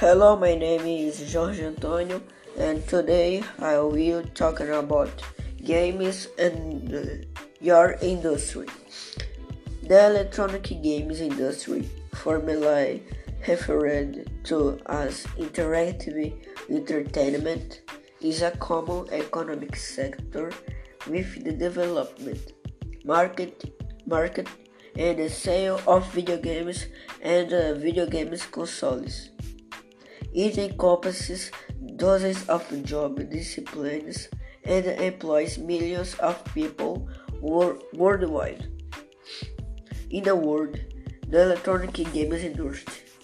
Hello, my name is Jorge Antonio, and today I will talking about games and your industry. The electronic games industry, formerly referred to as interactive entertainment, is a common economic sector with the development, market, market, and the sale of video games and uh, video games consoles. It encompasses dozens of job disciplines and employs millions of people wor- worldwide. In the world, the electronic games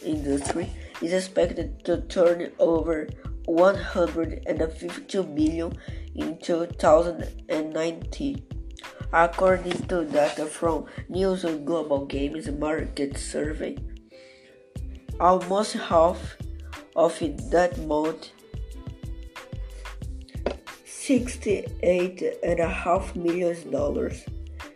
industry is expected to turn over 152 billion in 2019, according to data from Newzoo Global Games Market Survey. Almost half of that amount, $68.5 million,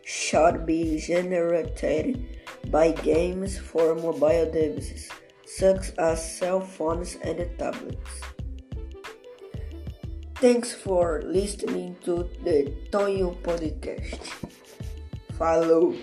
should be generated by games for mobile devices such as cell phones and tablets. Thanks for listening to the Tonho Podcast. Falou!